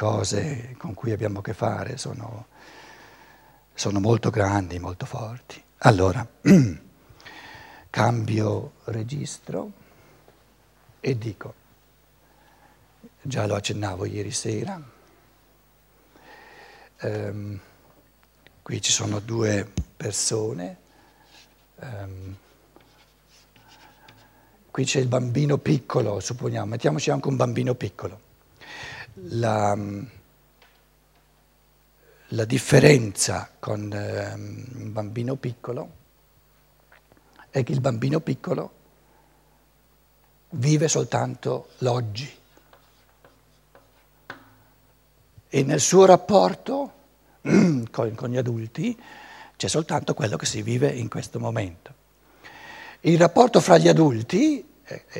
cose con cui abbiamo a che fare sono, sono molto grandi, molto forti. Allora, cambio registro e dico, già lo accennavo ieri sera, um, qui ci sono due persone, um, qui c'è il bambino piccolo, supponiamo, mettiamoci anche un bambino piccolo. La, la differenza con um, un bambino piccolo è che il bambino piccolo vive soltanto l'oggi e nel suo rapporto con, con, gli adulti c'è soltanto quello che si vive in questo momento. Il rapporto fra gli adulti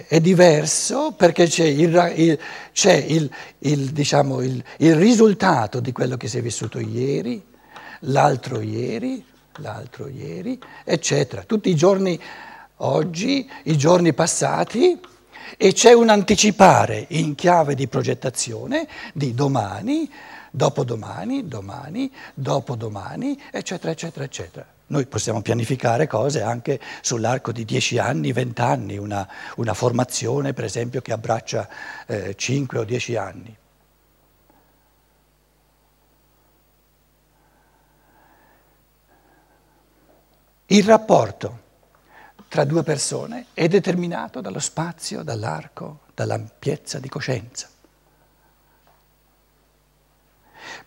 è, diverso perché c'è, il, il, c'è il, diciamo, il risultato di quello che si è vissuto ieri, l'altro ieri, l'altro ieri, eccetera. Tutti i giorni oggi, i giorni passati e c'è un anticipare in chiave di progettazione di domani, dopodomani, domani, dopodomani, eccetera, eccetera, eccetera. Noi possiamo pianificare cose anche sull'arco di dieci anni, vent'anni, una, una formazione per esempio che abbraccia eh, cinque o dieci anni. Il rapporto tra due persone è determinato dallo spazio, dall'arco, dall'ampiezza di coscienza.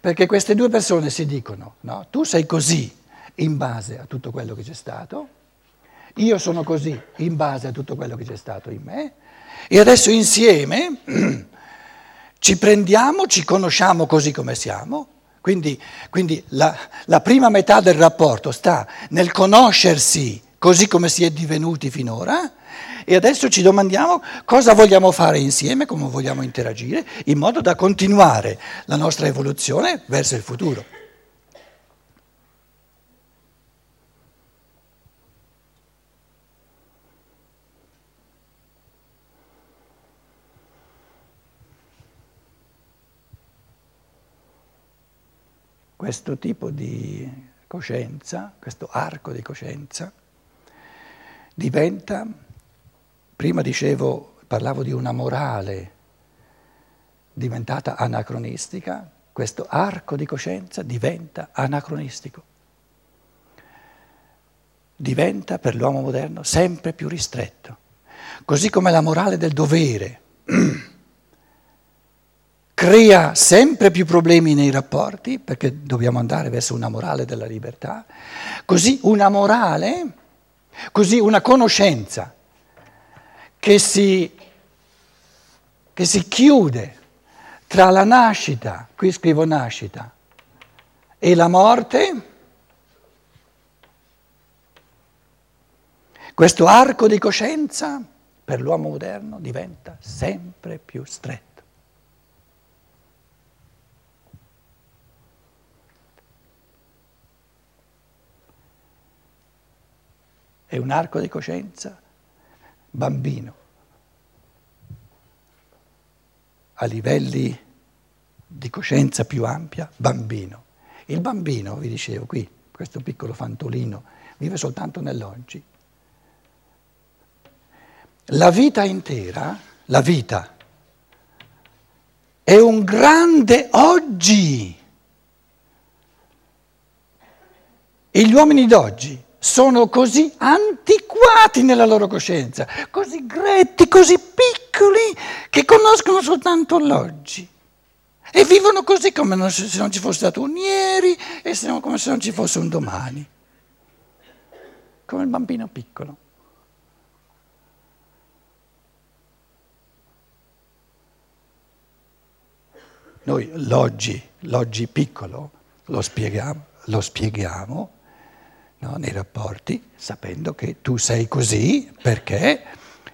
Perché queste due persone si dicono, no, tu sei così in base a tutto quello che c'è stato, io sono così in base a tutto quello che c'è stato in me, e adesso insieme ci prendiamo, ci conosciamo così come siamo, quindi, quindi la, la prima metà del rapporto sta nel conoscersi così come si è divenuti finora, e adesso ci domandiamo cosa vogliamo fare insieme, come vogliamo interagire, in modo da continuare la nostra evoluzione verso il futuro. Questo tipo di coscienza, questo arco di coscienza, diventa, prima dicevo, parlavo di una morale diventata anacronistica, questo arco di coscienza diventa anacronistico, diventa per l'uomo moderno sempre più ristretto, così come la morale del dovere crea sempre più problemi nei rapporti, perché dobbiamo andare verso una morale della libertà, così una morale Così una conoscenza che si, che si chiude tra la nascita, qui scrivo nascita, e la morte, questo arco di coscienza per l'uomo moderno diventa sempre più stretto. È un arco di coscienza bambino, a livelli di coscienza più ampia, bambino. Il bambino, vi dicevo qui, questo piccolo fantolino, vive soltanto nell'oggi. La vita intera, la vita, è un grande oggi. E gli uomini d'oggi sono così antiquati nella loro coscienza, così gretti, così piccoli, che conoscono soltanto l'oggi. E vivono così come se non ci fosse stato un ieri e come se non ci fosse un domani. Come il bambino piccolo. Noi l'oggi, l'oggi piccolo, lo spieghiamo, lo spieghiamo no, nei rapporti, sapendo che tu sei così perché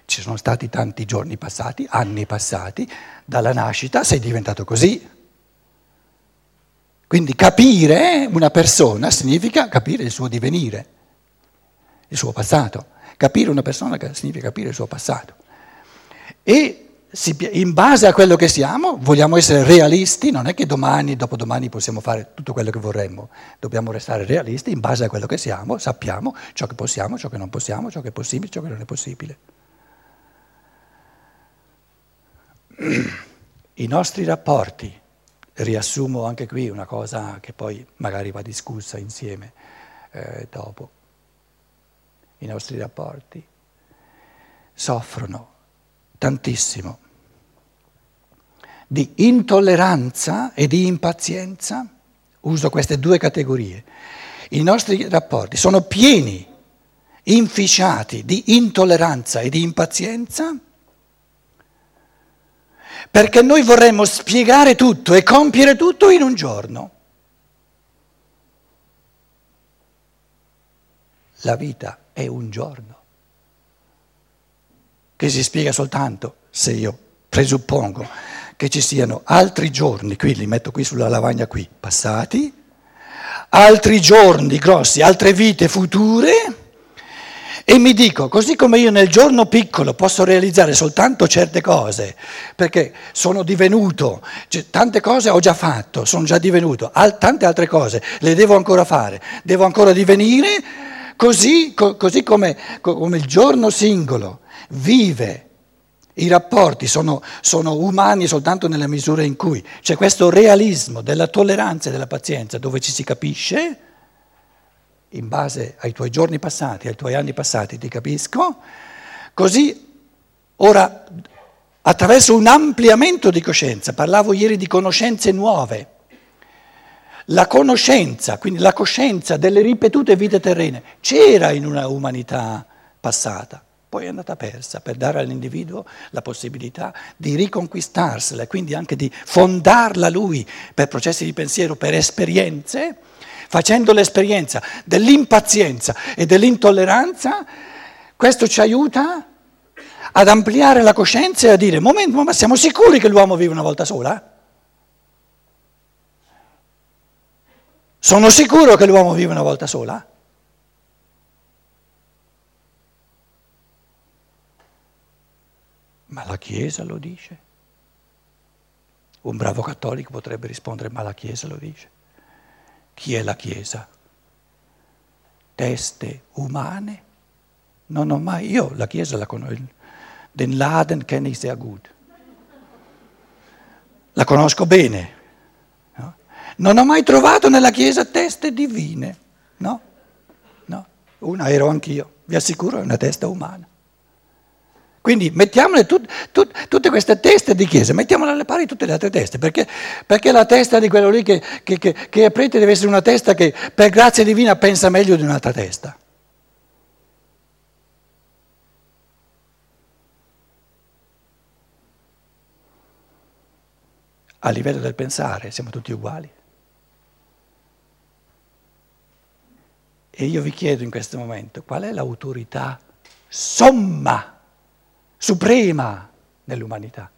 ci sono stati tanti giorni passati, anni passati, dalla nascita sei diventato così. Quindi capire una persona significa capire il suo divenire, il suo passato. Capire una persona significa capire il suo passato. E in base a quello che siamo, vogliamo essere realisti, non è che domani, dopodomani possiamo fare tutto quello che vorremmo, dobbiamo restare realisti, in base a quello che siamo, sappiamo ciò che possiamo, ciò che non possiamo, ciò che è possibile, ciò che non è possibile. I nostri rapporti, riassumo anche qui una cosa che poi magari va discussa insieme eh, dopo, i nostri rapporti soffrono tantissimo di intolleranza e di impazienza, uso queste due categorie. I nostri rapporti sono pieni, inficiati di intolleranza e di impazienza perché noi vorremmo spiegare tutto e compiere tutto in un giorno. La vita è un giorno che si spiega soltanto se io presuppongo che ci siano altri giorni, qui li metto qui sulla lavagna qui, passati, altri giorni grossi, altre vite future e mi dico, così come io nel giorno piccolo posso realizzare soltanto certe cose, perché sono divenuto, cioè, tante cose ho già fatto, sono già divenuto, al, tante altre cose le devo ancora fare, devo ancora divenire, così, co, così come, come il giorno singolo vive. I rapporti sono, sono, umani soltanto nella misura in cui c'è questo realismo della tolleranza e della pazienza dove ci si capisce, in base ai tuoi giorni passati, ai tuoi anni passati ti capisco, così ora attraverso un ampliamento di coscienza, parlavo ieri di conoscenze nuove, la conoscenza, quindi la coscienza delle ripetute vite terrene, c'era in una umanità passata poi è andata persa per dare all'individuo la possibilità di riconquistarsela e quindi anche di fondarla lui per processi di pensiero, per esperienze, facendo l'esperienza dell'impazienza e dell'intolleranza, questo ci aiuta ad ampliare la coscienza e a dire, momento, ma siamo sicuri che l'uomo vive una volta sola? Sono sicuro che l'uomo vive una volta sola? Ma la Chiesa lo dice. Un bravo cattolico potrebbe rispondere, ma la Chiesa lo dice. Chi è la Chiesa? Teste umane? Non ho mai, io la Chiesa la conosco, den Laden kenne ich sehr gut. La conosco bene. No? Non ho mai trovato nella Chiesa teste divine. No? No. Una ero anch'io, vi assicuro, è una testa umana. Quindi mettiamole tut, tut, tutte queste teste di chiesa, mettiamole alle pari tutte le altre teste, perché, perché la testa di quello lì che, che, che, che è prete deve essere una testa che per grazia divina pensa meglio di un'altra testa. A livello del pensare siamo tutti uguali. E io vi chiedo in questo momento qual è l'autorità somma suprema nell'umanità.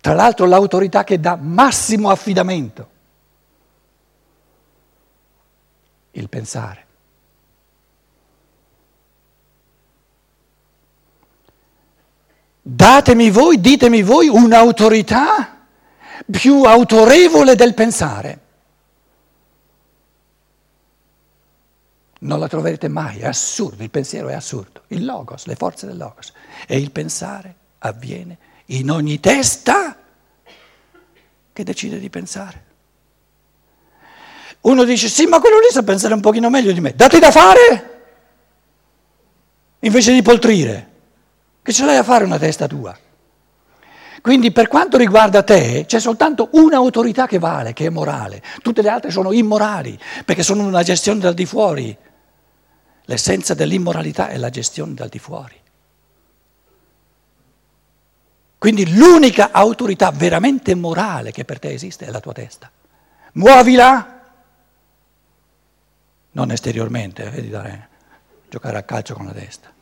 Tra l'altro l'autorità che dà massimo affidamento, il pensare. Datemi voi, ditemi voi, un'autorità più autorevole del pensare. Non la troverete mai, è assurdo, il pensiero è assurdo, il logos, le forze del logos. E il pensare avviene in ogni testa che decide di pensare. Uno dice sì, ma quello lì sa pensare un pochino meglio di me, dati da fare invece di poltrire, che ce l'hai a fare una testa tua. Quindi per quanto riguarda te c'è soltanto un'autorità che vale, che è morale, tutte le altre sono immorali, perché sono una gestione dal di fuori. L'essenza dell'immoralità è la gestione dal di fuori. Quindi l'unica autorità veramente morale che per te esiste è la tua testa. Muovila, non esteriormente, vedi dare, giocare a calcio con la testa.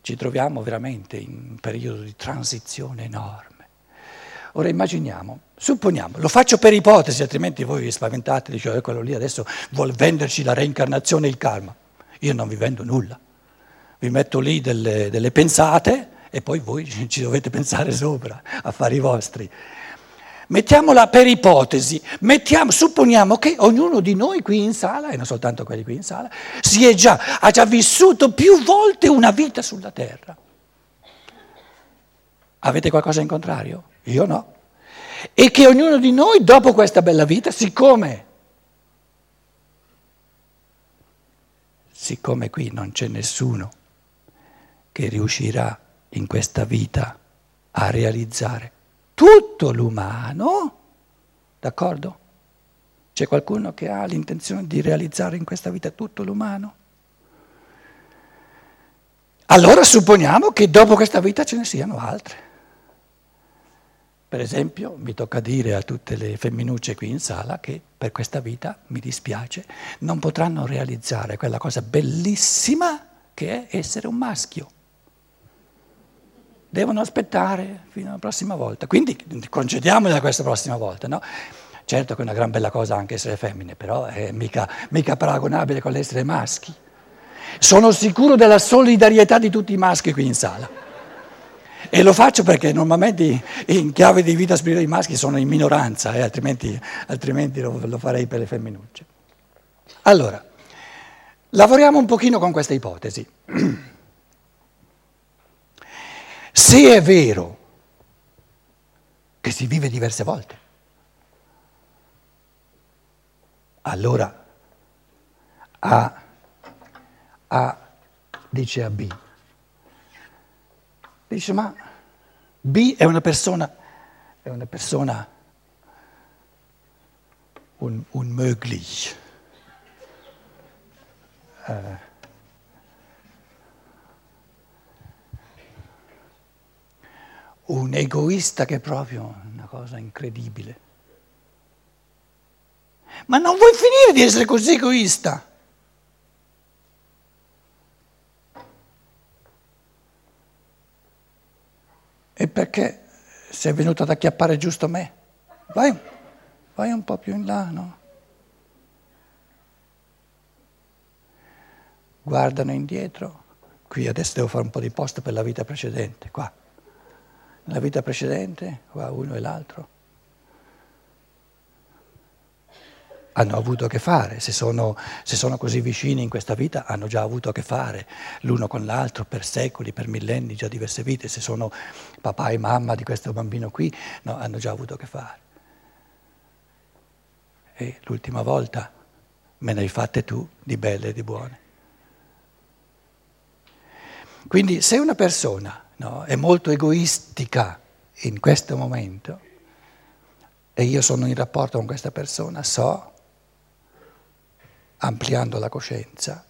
Ci troviamo veramente in un periodo di transizione enorme. Ora immaginiamo, supponiamo, lo faccio per ipotesi, altrimenti voi vi spaventate, dice, quello lì adesso vuol venderci la reincarnazione e il karma. Io non vi vendo nulla. vi metto lì delle, delle pensate e poi voi ci dovete pensare sopra, affari vostri. Mettiamola per ipotesi, mettiamo, supponiamo che ognuno di noi qui in sala, e non soltanto quelli qui in sala, già, ha già vissuto più volte una vita sulla terra. Avete qualcosa in contrario? Io no. E che ognuno di noi, dopo questa bella vita, siccome, siccome qui non c'è nessuno che riuscirà in questa vita a realizzare tutto l'umano, d'accordo? C'è qualcuno che ha l'intenzione di realizzare in questa vita tutto l'umano? Allora supponiamo che dopo questa vita ce ne siano altre. Per esempio, mi tocca dire a tutte le femminucce qui in sala che per questa vita, mi dispiace, non potranno realizzare quella cosa bellissima che è essere un maschio devono aspettare fino alla prossima volta. Quindi concediamola questa prossima volta, no? Certo che è una gran bella cosa anche essere femmine, però è mica, mica paragonabile con l'essere maschi. Sono sicuro della solidarietà di tutti i maschi qui in sala. E lo faccio perché normalmente in chiave di vita spirituale i maschi sono in minoranza, eh, altrimenti, altrimenti lo, lo farei per le femminucce. Allora, lavoriamo un pochino con questa ipotesi. Se è vero che si vive diverse volte, allora A, A dice a B, dice ma B è una persona, è una persona, un, un möglich. Uh, un egoista che è proprio una cosa incredibile. Ma non vuoi finire di essere così egoista? Perché sei venuto ad acchiappare giusto me? Vai, vai un po' più in là, no? Guardano indietro. Qui adesso devo fare un po' di posto per la vita precedente, qua nella vita precedente, qua uno e l'altro, hanno avuto a che fare, se sono, se sono, così vicini in questa vita hanno già avuto a che fare l'uno con l'altro per secoli, per millenni, già diverse vite, se sono papà e mamma di questo bambino qui, no, hanno già avuto a che fare. E l'ultima volta me ne hai fatte tu di belle e di buone. Quindi se una persona no? è molto egoistica in questo momento e io sono in rapporto con questa persona, so, ampliando la coscienza,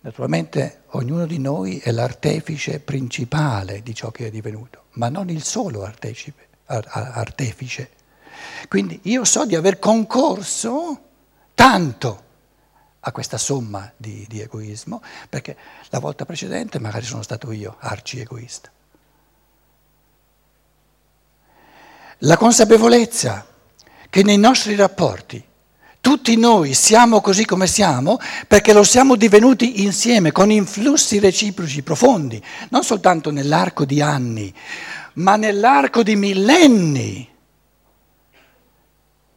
naturalmente ognuno di noi è l'artefice principale di ciò che è divenuto, ma non il solo artefice. artefice. Quindi io so di aver concorso tanto a questa somma di, di, egoismo, perché la volta precedente magari sono stato io arci egoista. La consapevolezza che nei nostri rapporti tutti noi siamo così come siamo perché lo siamo divenuti insieme, con influssi reciproci profondi, non soltanto nell'arco di anni, ma nell'arco di millenni,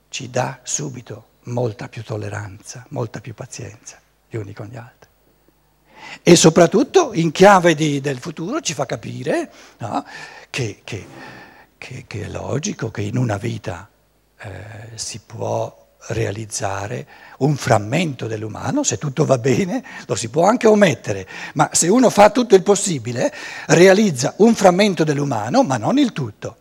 ci dà subito molta più tolleranza, molta più pazienza gli uni con gli altri. E soprattutto in chiave di, del futuro ci fa capire no, che, che, che, che, è logico che in una vita eh, si può realizzare un frammento dell'umano, se tutto va bene lo si può anche omettere, ma se uno fa tutto il possibile realizza un frammento dell'umano, ma non il tutto.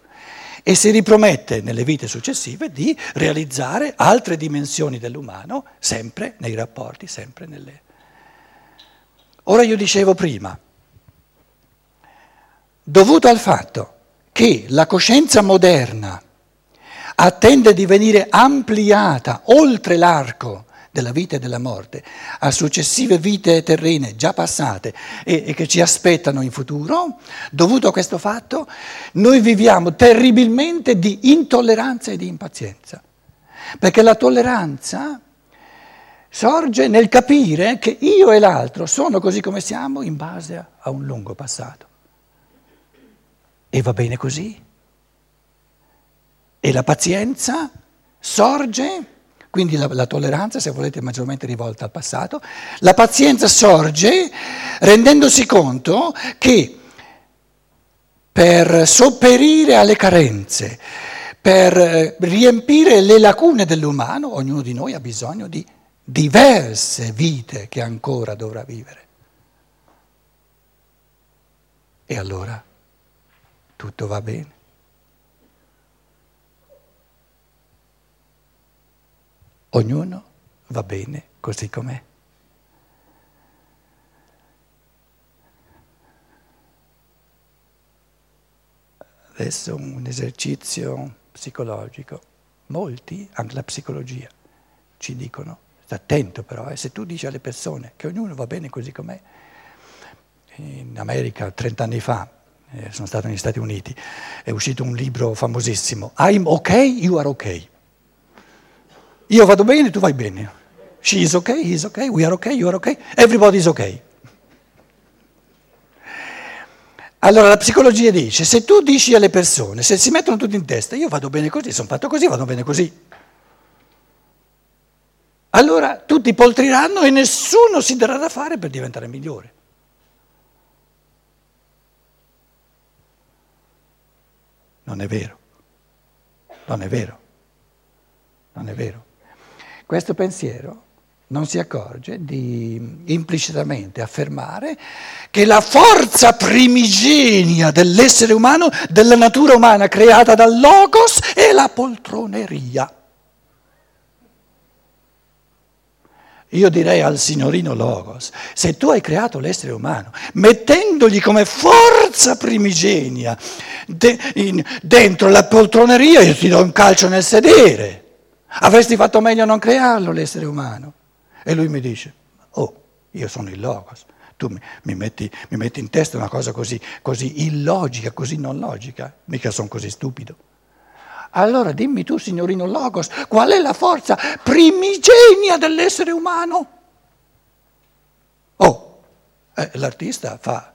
E si ripromette nelle vite successive di realizzare altre dimensioni dell'umano, sempre nei rapporti, sempre nelle... Ora io dicevo prima, dovuto al fatto che la coscienza moderna attende di venire ampliata oltre l'arco della vita e della morte a successive vite terrene già passate e, e, che ci aspettano in futuro, dovuto a questo fatto, noi viviamo terribilmente di intolleranza e di impazienza. Perché la tolleranza sorge nel capire che io e l'altro sono così come siamo in base a un lungo passato. E va bene così. E la pazienza sorge, quindi la, la, tolleranza, se volete, è maggiormente rivolta al passato, la pazienza sorge rendendosi conto che per sopperire alle carenze, per eh, riempire le lacune dell'umano, ognuno di noi ha bisogno di diverse vite che ancora dovrà vivere. E allora tutto va bene. Ognuno va bene così com'è. Adesso un esercizio psicologico. Molti, anche la psicologia, ci dicono, sta attento però, eh, se tu dici alle persone che ognuno va bene così com'è, in America 30 anni fa, eh, sono stato negli Stati Uniti, è uscito un libro famosissimo, I'm okay, you are okay. Io vado bene, tu vai bene. She is okay, he is okay, we are okay, you are okay, everybody is okay. Allora la psicologia dice, se tu dici alle persone, se si mettono tutti in testa, io vado bene così, sono fatto così, vado bene così, allora tutti poltriranno e nessuno si darà da fare per diventare migliore. Non è vero, non è vero, non è vero. Questo pensiero non si accorge di implicitamente affermare che la forza primigenia dell'essere umano, della natura umana creata dal Logos, è la poltroneria. Io direi al signorino Logos, se tu hai creato l'essere umano, mettendogli come forza primigenia de, in, dentro la poltroneria, io ti do un calcio nel sedere. Avresti fatto meglio a non crearlo l'essere umano. E lui mi dice, oh, io sono il Logos, tu mi, mi, metti, mi metti, in testa una cosa così, così illogica, così non logica, mica sono così stupido. Allora dimmi tu, signorino Logos, qual è la forza primigenia dell'essere umano? Oh, eh, l'artista fa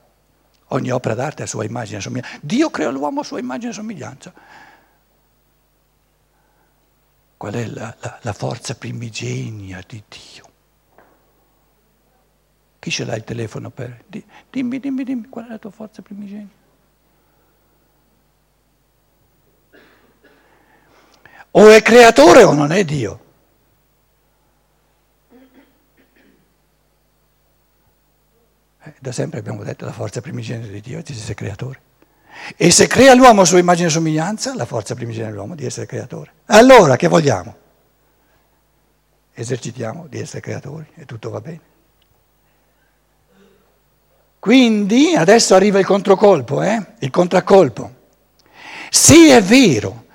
ogni opera d'arte a sua immagine e somiglianza. Dio creò l'uomo a sua immagine e somiglianza. Qual è la, la, la forza primigenia di Dio? Chi ce l'ha il telefono per... Dimmi, dimmi, dimmi, qual è la tua forza primigenia? O è creatore o non è Dio. Eh, da sempre abbiamo detto la forza primigenia di Dio è di essere creatore. E se crea l'uomo a sua immagine e somiglianza, la forza primigenia dell'uomo è di essere creatore. Allora che vogliamo? Esercitiamo di essere creatori e tutto va bene. Quindi adesso arriva il controcolpo, eh? il contraccolpo. Sì, è vero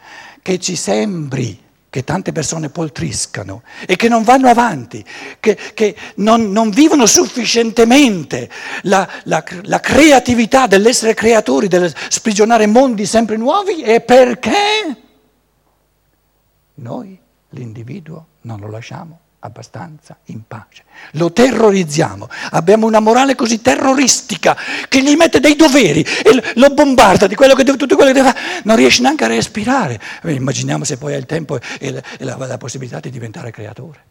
che ci sembri che tante persone poltriscano e che non vanno avanti, che, che non, non, vivono sufficientemente la, la, la creatività dell'essere creatori, del sprigionare mondi sempre nuovi, è perché noi l'individuo non lo lasciamo abbastanza in pace. Lo terrorizziamo, abbiamo una morale così terroristica che gli mette dei doveri e lo bombarda di quello che deve, tutto quello che deve fare, non riesce neanche a respirare. Immaginiamo se poi ha il tempo e e la, la possibilità di diventare creatore.